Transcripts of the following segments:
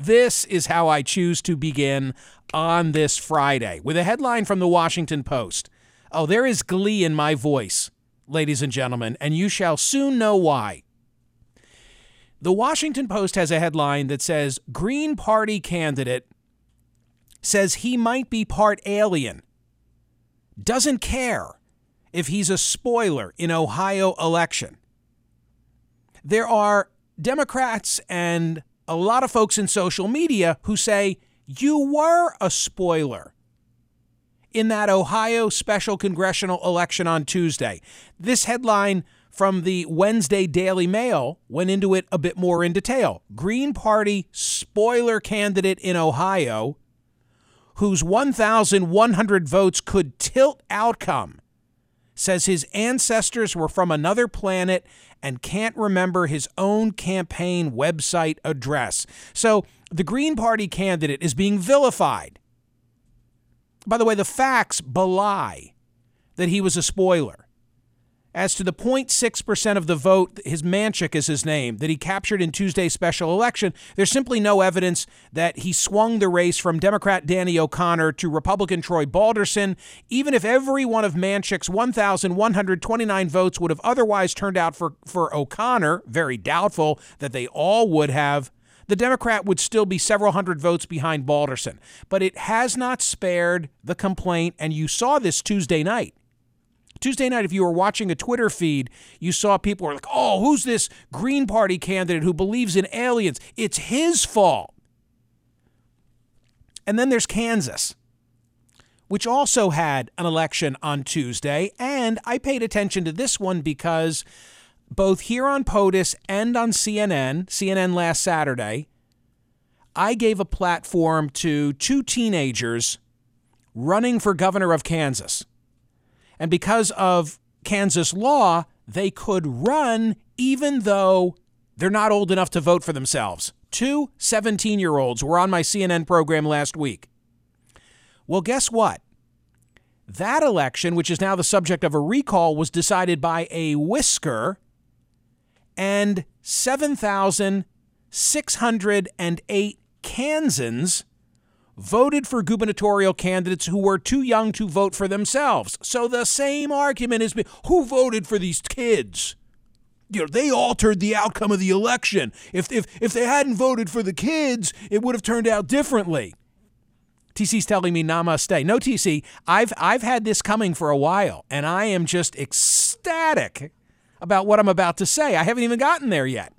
This is how I choose to begin on this Friday with a headline from the Washington Post. Oh, there is glee in my voice, ladies and gentlemen, and you shall soon know why. The Washington Post has a headline that says Green Party candidate says he might be part alien, doesn't care if he's a spoiler in Ohio election. There are Democrats and a lot of folks in social media who say you were a spoiler in that Ohio special congressional election on Tuesday. This headline from the Wednesday Daily Mail went into it a bit more in detail. Green Party spoiler candidate in Ohio whose 1,100 votes could tilt outcome says his ancestors were from another planet and can't remember his own campaign website address. So the Green Party candidate is being vilified. By the way, the facts belie that he was a spoiler as to the 0.6% of the vote, his Manchik is his name, that he captured in Tuesday's special election, there's simply no evidence that he swung the race from Democrat Danny O'Connor to Republican Troy Balderson. Even if every one of Manchik's 1,129 votes would have otherwise turned out for, for O'Connor, very doubtful that they all would have, the Democrat would still be several hundred votes behind Balderson. But it has not spared the complaint, and you saw this Tuesday night. Tuesday night, if you were watching a Twitter feed, you saw people were like, oh, who's this Green Party candidate who believes in aliens? It's his fault. And then there's Kansas, which also had an election on Tuesday. And I paid attention to this one because both here on POTUS and on CNN, CNN last Saturday, I gave a platform to two teenagers running for governor of Kansas. And because of Kansas law, they could run even though they're not old enough to vote for themselves. Two 17 year olds were on my CNN program last week. Well, guess what? That election, which is now the subject of a recall, was decided by a whisker, and 7,608 Kansans voted for gubernatorial candidates who were too young to vote for themselves. So the same argument is who voted for these kids? You know, they altered the outcome of the election. If, if, if they hadn't voted for the kids, it would have turned out differently. TC's telling me namaste. No, TC, I've, I've had this coming for a while, and I am just ecstatic about what I'm about to say. I haven't even gotten there yet.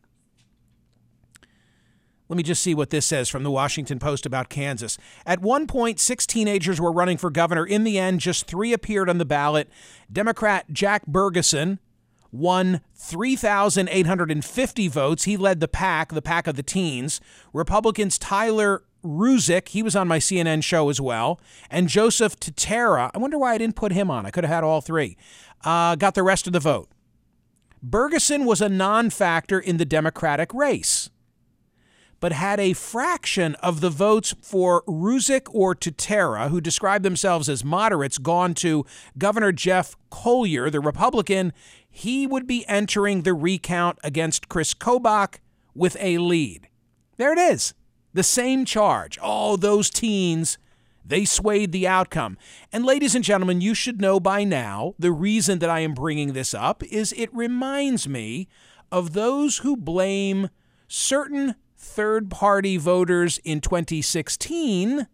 Let me just see what this says from the Washington Post about Kansas. At one point, six teenagers were running for governor. In the end, just three appeared on the ballot. Democrat Jack Bergeson won 3,850 votes. He led the pack, the pack of the teens. Republicans Tyler Ruzich, he was on my CNN show as well, and Joseph Tutera. I wonder why I didn't put him on. I could have had all three. Uh, got the rest of the vote. Bergeson was a non factor in the Democratic race but had a fraction of the votes for Ruzich or Tutera, who described themselves as moderates, gone to Governor Jeff Colyer, the Republican, he would be entering the recount against Chris Kobach with a lead. There it is. The same charge. Oh, those teens, they swayed the outcome. And ladies and gentlemen, you should know by now the reason that I am bringing this up is it reminds me of those who blame certain third party voters in 2016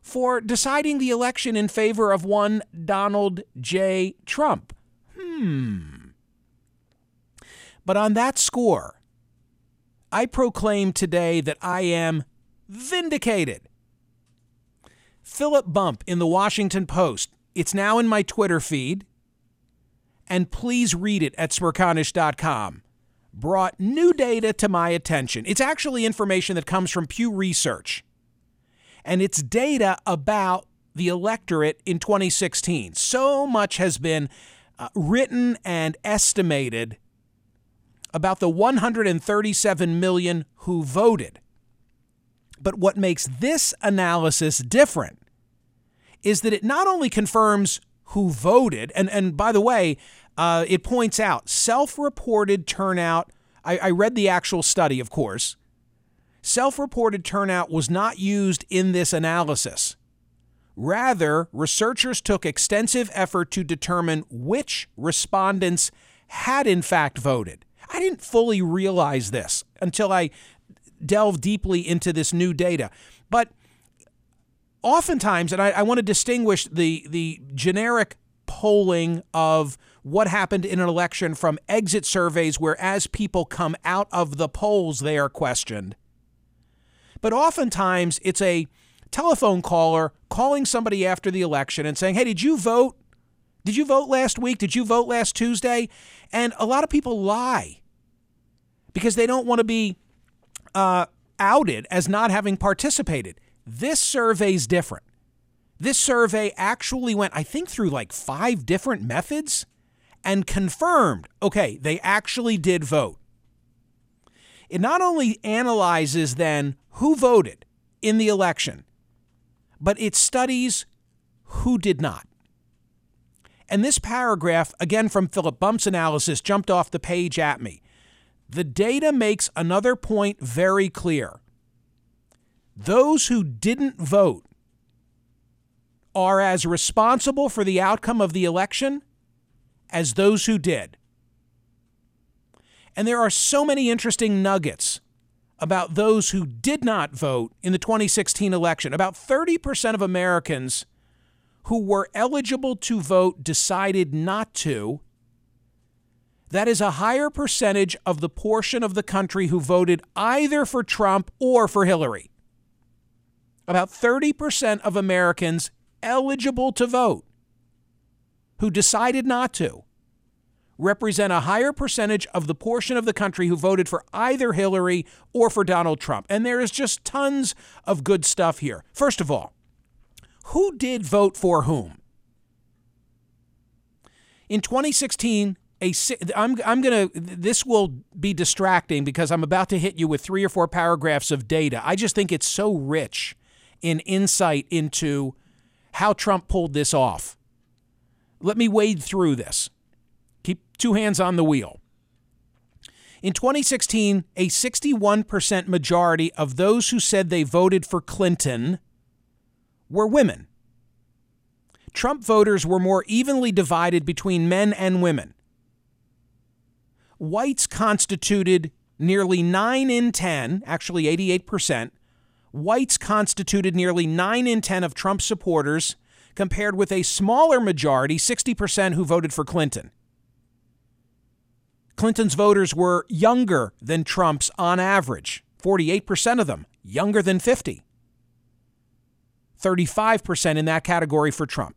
for deciding the election in favor of one Donald J. Trump. Hmm. But on that score, I proclaim today that I am vindicated. Philip Bump in the Washington Post. It's now in my Twitter feed. And please read it at smerconish.com brought new data to my attention. It's actually information that comes from Pew Research, and it's data about the electorate in 2016. So much has been uh, written and estimated about the 137 million who voted. But what makes this analysis different is that it not only confirms who voted, and, and by the way, uh, it points out self reported turnout. I, I read the actual study, of course. self reported turnout was not used in this analysis. Rather, researchers took extensive effort to determine which respondents had in fact voted. I didn't fully realize this until I delved deeply into this new data. But oftentimes, and I, I want to distinguish the, the generic polling of what happened in an election from exit surveys where as people come out of the polls they are questioned. But oftentimes it's a telephone caller calling somebody after the election and saying, "Hey, did you vote? Did you vote last week? Did you vote last Tuesday?" And a lot of people lie because they don't want to be uh, outed as not having participated. This survey's different. This survey actually went, I think, through like five different methods and confirmed okay, they actually did vote. It not only analyzes then who voted in the election, but it studies who did not. And this paragraph, again from Philip Bump's analysis, jumped off the page at me. The data makes another point very clear. Those who didn't vote are as responsible for the outcome of the election as those who did. And there are so many interesting nuggets about those who did not vote in the 2016 election. About 30% of Americans who were eligible to vote decided not to. That is a higher percentage of the portion of the country who voted either for Trump or for Hillary. About 30% of Americans eligible to vote who decided not to represent a higher percentage of the portion of the country who voted for either Hillary or for Donald Trump. And there is just tons of good stuff here. First of all, who did vote for whom? In 2016, a, I'm, I'm going to, this will be distracting because I'm about to hit you with three or four paragraphs of data. I just think it's so rich in insight into how Trump pulled this off. Let me wade through this. Keep two hands on the wheel. In 2016, a 61% majority of those who said they voted for Clinton were women. Trump voters were more evenly divided between men and women. Whites constituted nearly 9 in 10, actually 88%. Whites constituted nearly 9 in 10 of Trump's supporters, compared with a smaller majority, 60%, who voted for Clinton. Clinton's voters were younger than Trump's on average, 48% of them younger than 50. 35% in that category for Trump.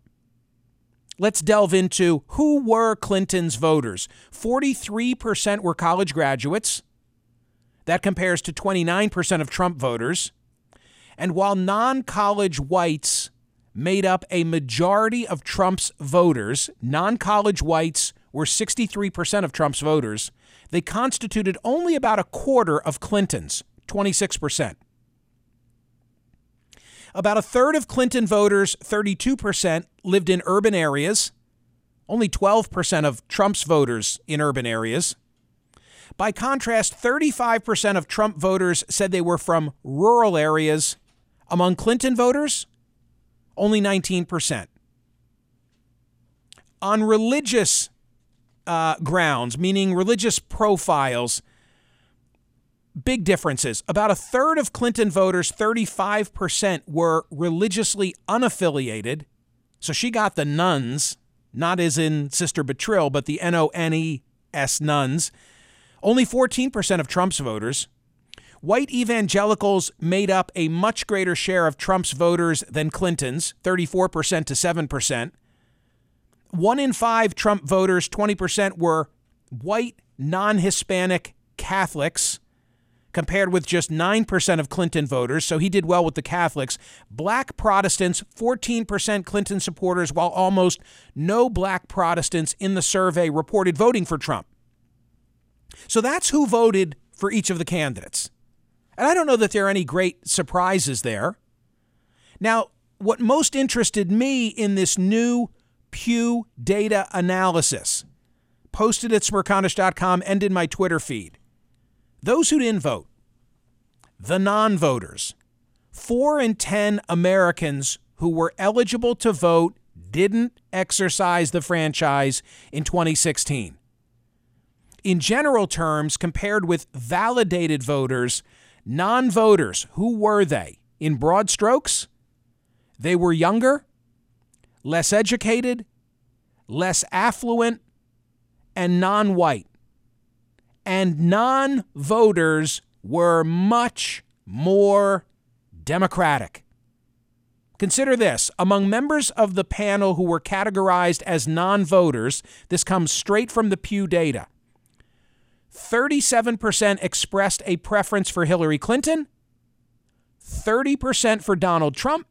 Let's delve into who were Clinton's voters. 43% were college graduates. That compares to 29% of Trump voters. And while non college whites made up a majority of Trump's voters, non college whites were 63% of Trump's voters, they constituted only about a quarter of Clinton's, 26%. About a third of Clinton voters, 32%, lived in urban areas, only 12% of Trump's voters in urban areas. By contrast, 35% of Trump voters said they were from rural areas. Among Clinton voters, only 19%. On religious uh, grounds, meaning religious profiles, big differences. About a third of Clinton voters, 35%, were religiously unaffiliated. So she got the nuns, not as in Sister Bertrille, but the N O N E S nones. Only 14% of Trump's voters. White evangelicals made up a much greater share of Trump's voters than Clinton's, 34% to 7%. One in five Trump voters, 20%, were white, non Hispanic Catholics, compared with just 9% of Clinton voters, so he did well with the Catholics. Black Protestants, 14% Clinton supporters, while almost no black Protestants in the survey reported voting for Trump. So that's who voted for each of the candidates. And I don't know that there are any great surprises there. Now, what most interested me in this new Pew data analysis, posted at smerconish.com and in my Twitter feed. Those who didn't vote, the non voters. Four in 10 Americans who were eligible to vote didn't exercise the franchise in 2016. In general terms, compared with validated voters, non voters, who were they? In broad strokes, they were younger, less educated, less affluent, and non white. And non voters were much more Democratic. Consider this among members of the panel who were categorized as non voters, this comes straight from the Pew data. 37% expressed a preference for Hillary Clinton, 30% for Donald Trump,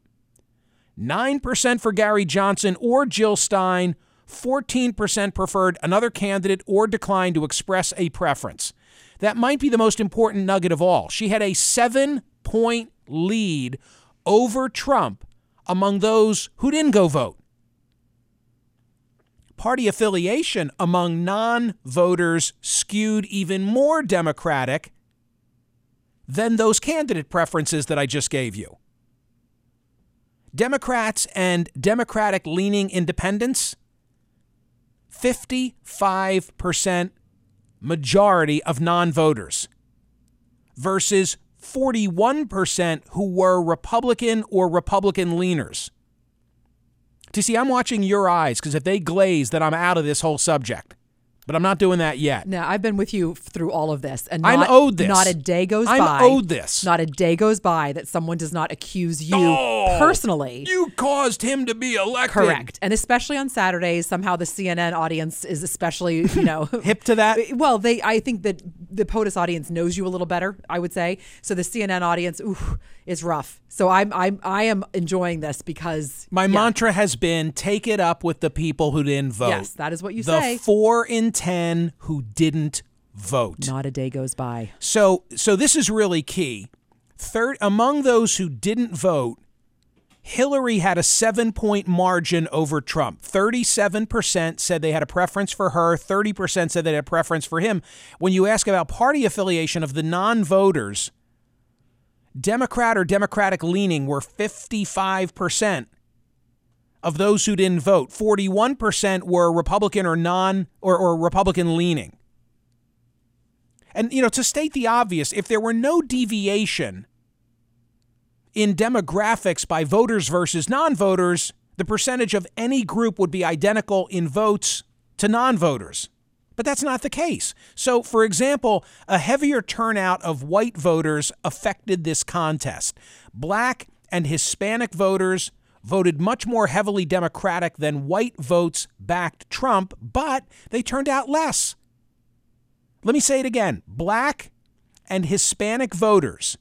9% for Gary Johnson or Jill Stein, 14% preferred another candidate or declined to express a preference. That might be the most important nugget of all. She had a seven point lead over Trump among those who didn't go vote. Party affiliation among non voters skewed even more Democratic than those candidate preferences that I just gave you. Democrats and Democratic leaning independents, 55% majority of non voters versus 41% who were Republican or Republican leaners. You see, I'm watching your eyes because if they glaze, then I'm out of this whole subject but I'm not doing that yet. No, I've been with you through all of this, and not, I'm owed this. Not a day goes I'm by. owed this. Not a day goes by that someone does not accuse you Oh, personally. You caused him to be elected. Correct, and especially on Saturdays, somehow the CNN audience is especially, you know, Hip to that? Well, they, I think that the POTUS audience knows you a little better. I would say so. The CNN audience, ooh, is rough. So I'm, I'm, I am enjoying this because My yeah, mantra has been take it up with the people who didn't vote. Yes, that is what you the say. four in ten who didn't vote. Not a day goes by. So so this is really key. Third among those who didn't vote, Hillary had a 7-point margin over Trump. 37% said they had a preference for her, 30% said they had a preference for him. When you ask about party affiliation of the non-voters, Democrat or Democratic leaning were 55% of those who didn't vote. 41% were Republican or non or, or Republican leaning. And, you know, to state the obvious, if there were no deviation in demographics by voters versus non voters, the percentage of any group would be identical in votes to non voters. But that's not the case. So, for example, a heavier turnout of white voters affected this contest. Black and Hispanic voters voted much more heavily Democratic than white votes backed Trump, but they turned out less. Let me say it again black and Hispanic voters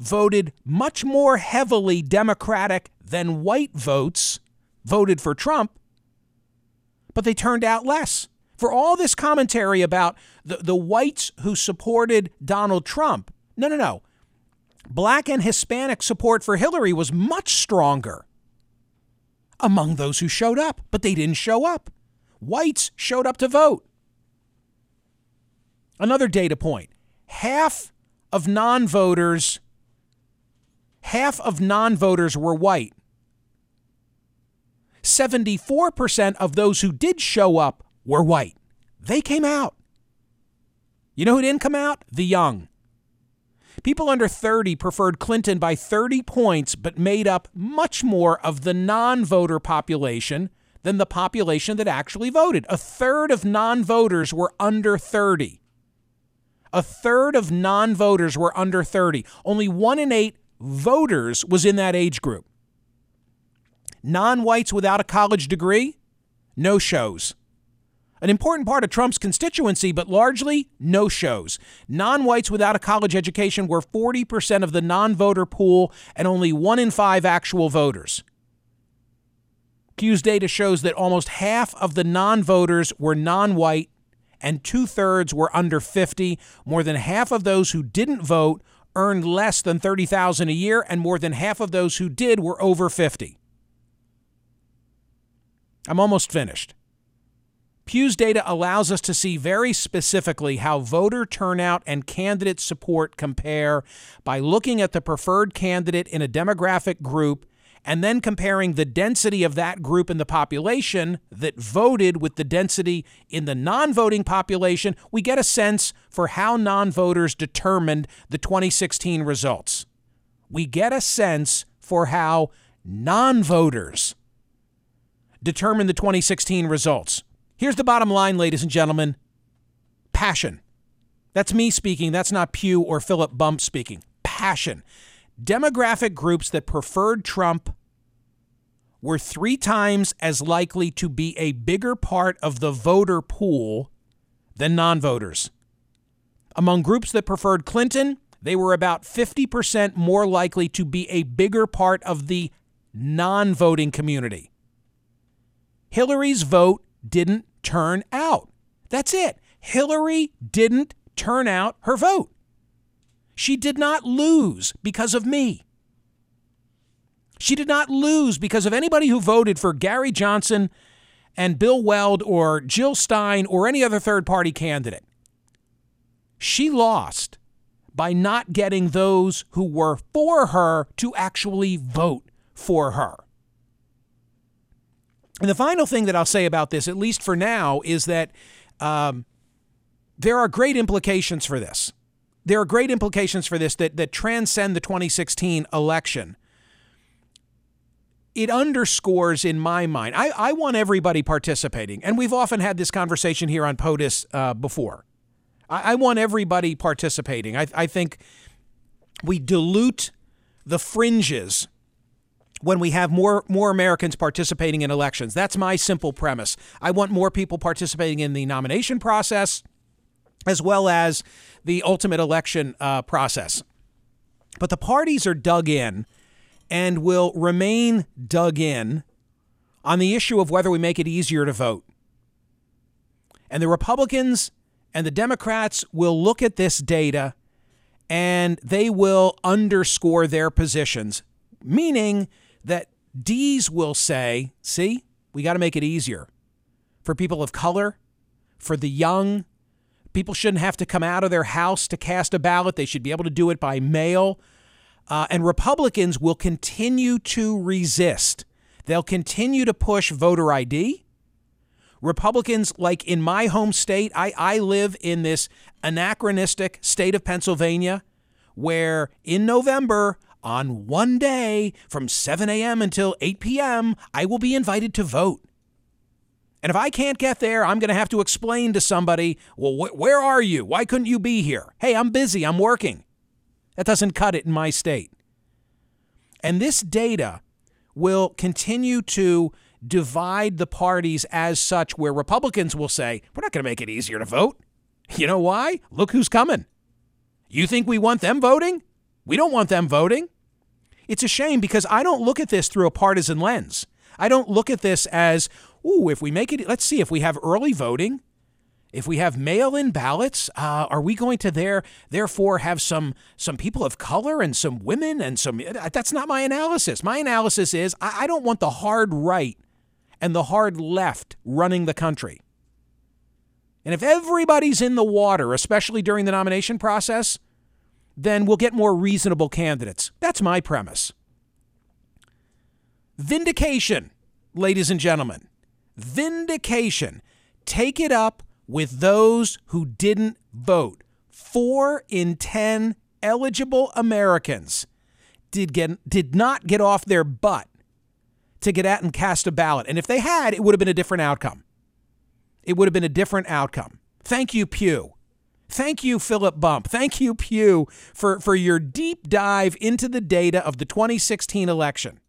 voted much more heavily Democratic than white votes voted for Trump, but they turned out less. For all this commentary about the, the whites who supported Donald Trump, no, no, no. Black and Hispanic support for Hillary was much stronger among those who showed up, but they didn't show up. Whites showed up to vote. Another data point half of non voters half of non-voters were white 74% of those who did show up were white. They came out. You know who didn't come out? The young. People under 30 preferred clinton by 30 points but made up much more of the non-voter population than the population that actually voted. A third of non-voters were under 30 a third of non voters were under 30. Only one in eight voters was in that age group. Non whites without a college degree, no shows. An important part of Trump's constituency, but largely no shows. Non whites without a college education were 40% of the non voter pool and only one in five actual voters. Pew's data shows that almost half of the non voters were non white and two thirds were under 50. More than half of those who didn't vote earned less than 30,000 a year, and more than half of those who did were over 50. I'm almost finished. Pew's data allows us to see very specifically how voter turnout and candidate support compare by looking at the preferred candidate in a demographic group and then comparing the density of that group in the population that voted with the density in the non voting population, we get a sense for how non voters determined the 2016 results. We get a sense for how non voters determined the 2016 results. Here's the bottom line, ladies and gentlemen passion. That's me speaking. That's not Pew or Philip Bump speaking. Passion. Demographic groups that preferred Trump were three times as likely to be a bigger part of the voter pool than non voters. Among groups that preferred Clinton, they were about 50% more likely to be a bigger part of the non voting community. Hillary's vote didn't turn out. That's it. Hillary didn't turn out her vote. She did not lose because of me. She did not lose because of anybody who voted for Gary Johnson and Bill Weld or Jill Stein or any other third party candidate. She lost by not getting those who were for her to actually vote for her. And the final thing that I'll say about this, at least for now, is that um, there are great implications for this. There are great implications for this that, that transcend the 2016 election it underscores in my mind, I, I want everybody participating. And we've often had this conversation here on POTUS uh, before. I, I, want everybody participating. I, I think we dilute the fringes when we have more more Americans participating in elections. That's my simple premise. I want more people participating in the nomination process as well as the ultimate election uh, process. But the parties are dug in and will remain dug in on the issue of whether we make it easier to vote. And the Republicans and the Democrats will look at this data and they will underscore their positions, meaning that D's will say, see, we got to make it easier for people of color, for the young. People shouldn't have to come out of their house to cast a ballot. They should be able to do it by mail. Uh, and Republicans will continue to resist. They'll continue to push voter ID. Republicans, like in my home state, I, I live in this anachronistic state of Pennsylvania where in November, on one day from 7 a.m. until 8 p.m., I will be invited to vote. And if I can't get there, I'm going to have to explain to somebody, well, wh- where are you? Why couldn't you be here? Hey, I'm busy. I'm working. That doesn't cut it in my state. And this data will continue to divide the parties as such, where Republicans will say, we're not going to make it easier to vote. You know why? Look who's coming. You think we want them voting? We don't want them voting. It's a shame because I don't look at this through a partisan lens. I don't look at this as, ooh, if we make it, let's see, if we have early voting, if we have mail-in ballots, uh, are we going to there therefore have some some people of color and some women and some? That's not my analysis. My analysis is I, I don't want the hard right and the hard left running the country. And if everybody's in the water, especially during the nomination process, then we'll get more reasonable candidates. That's my premise. Vindication, ladies and gentlemen. Vindication. Take it up with those who didn't vote. Four in 10 eligible Americans did, get, did not get off their butt to get out and cast a ballot. And if they had, it would have been a different outcome. It would have been a different outcome. Thank you, Pew. Thank you, Philip Bump. Thank you, Pew, for, for your deep dive into the data of the 2016 election.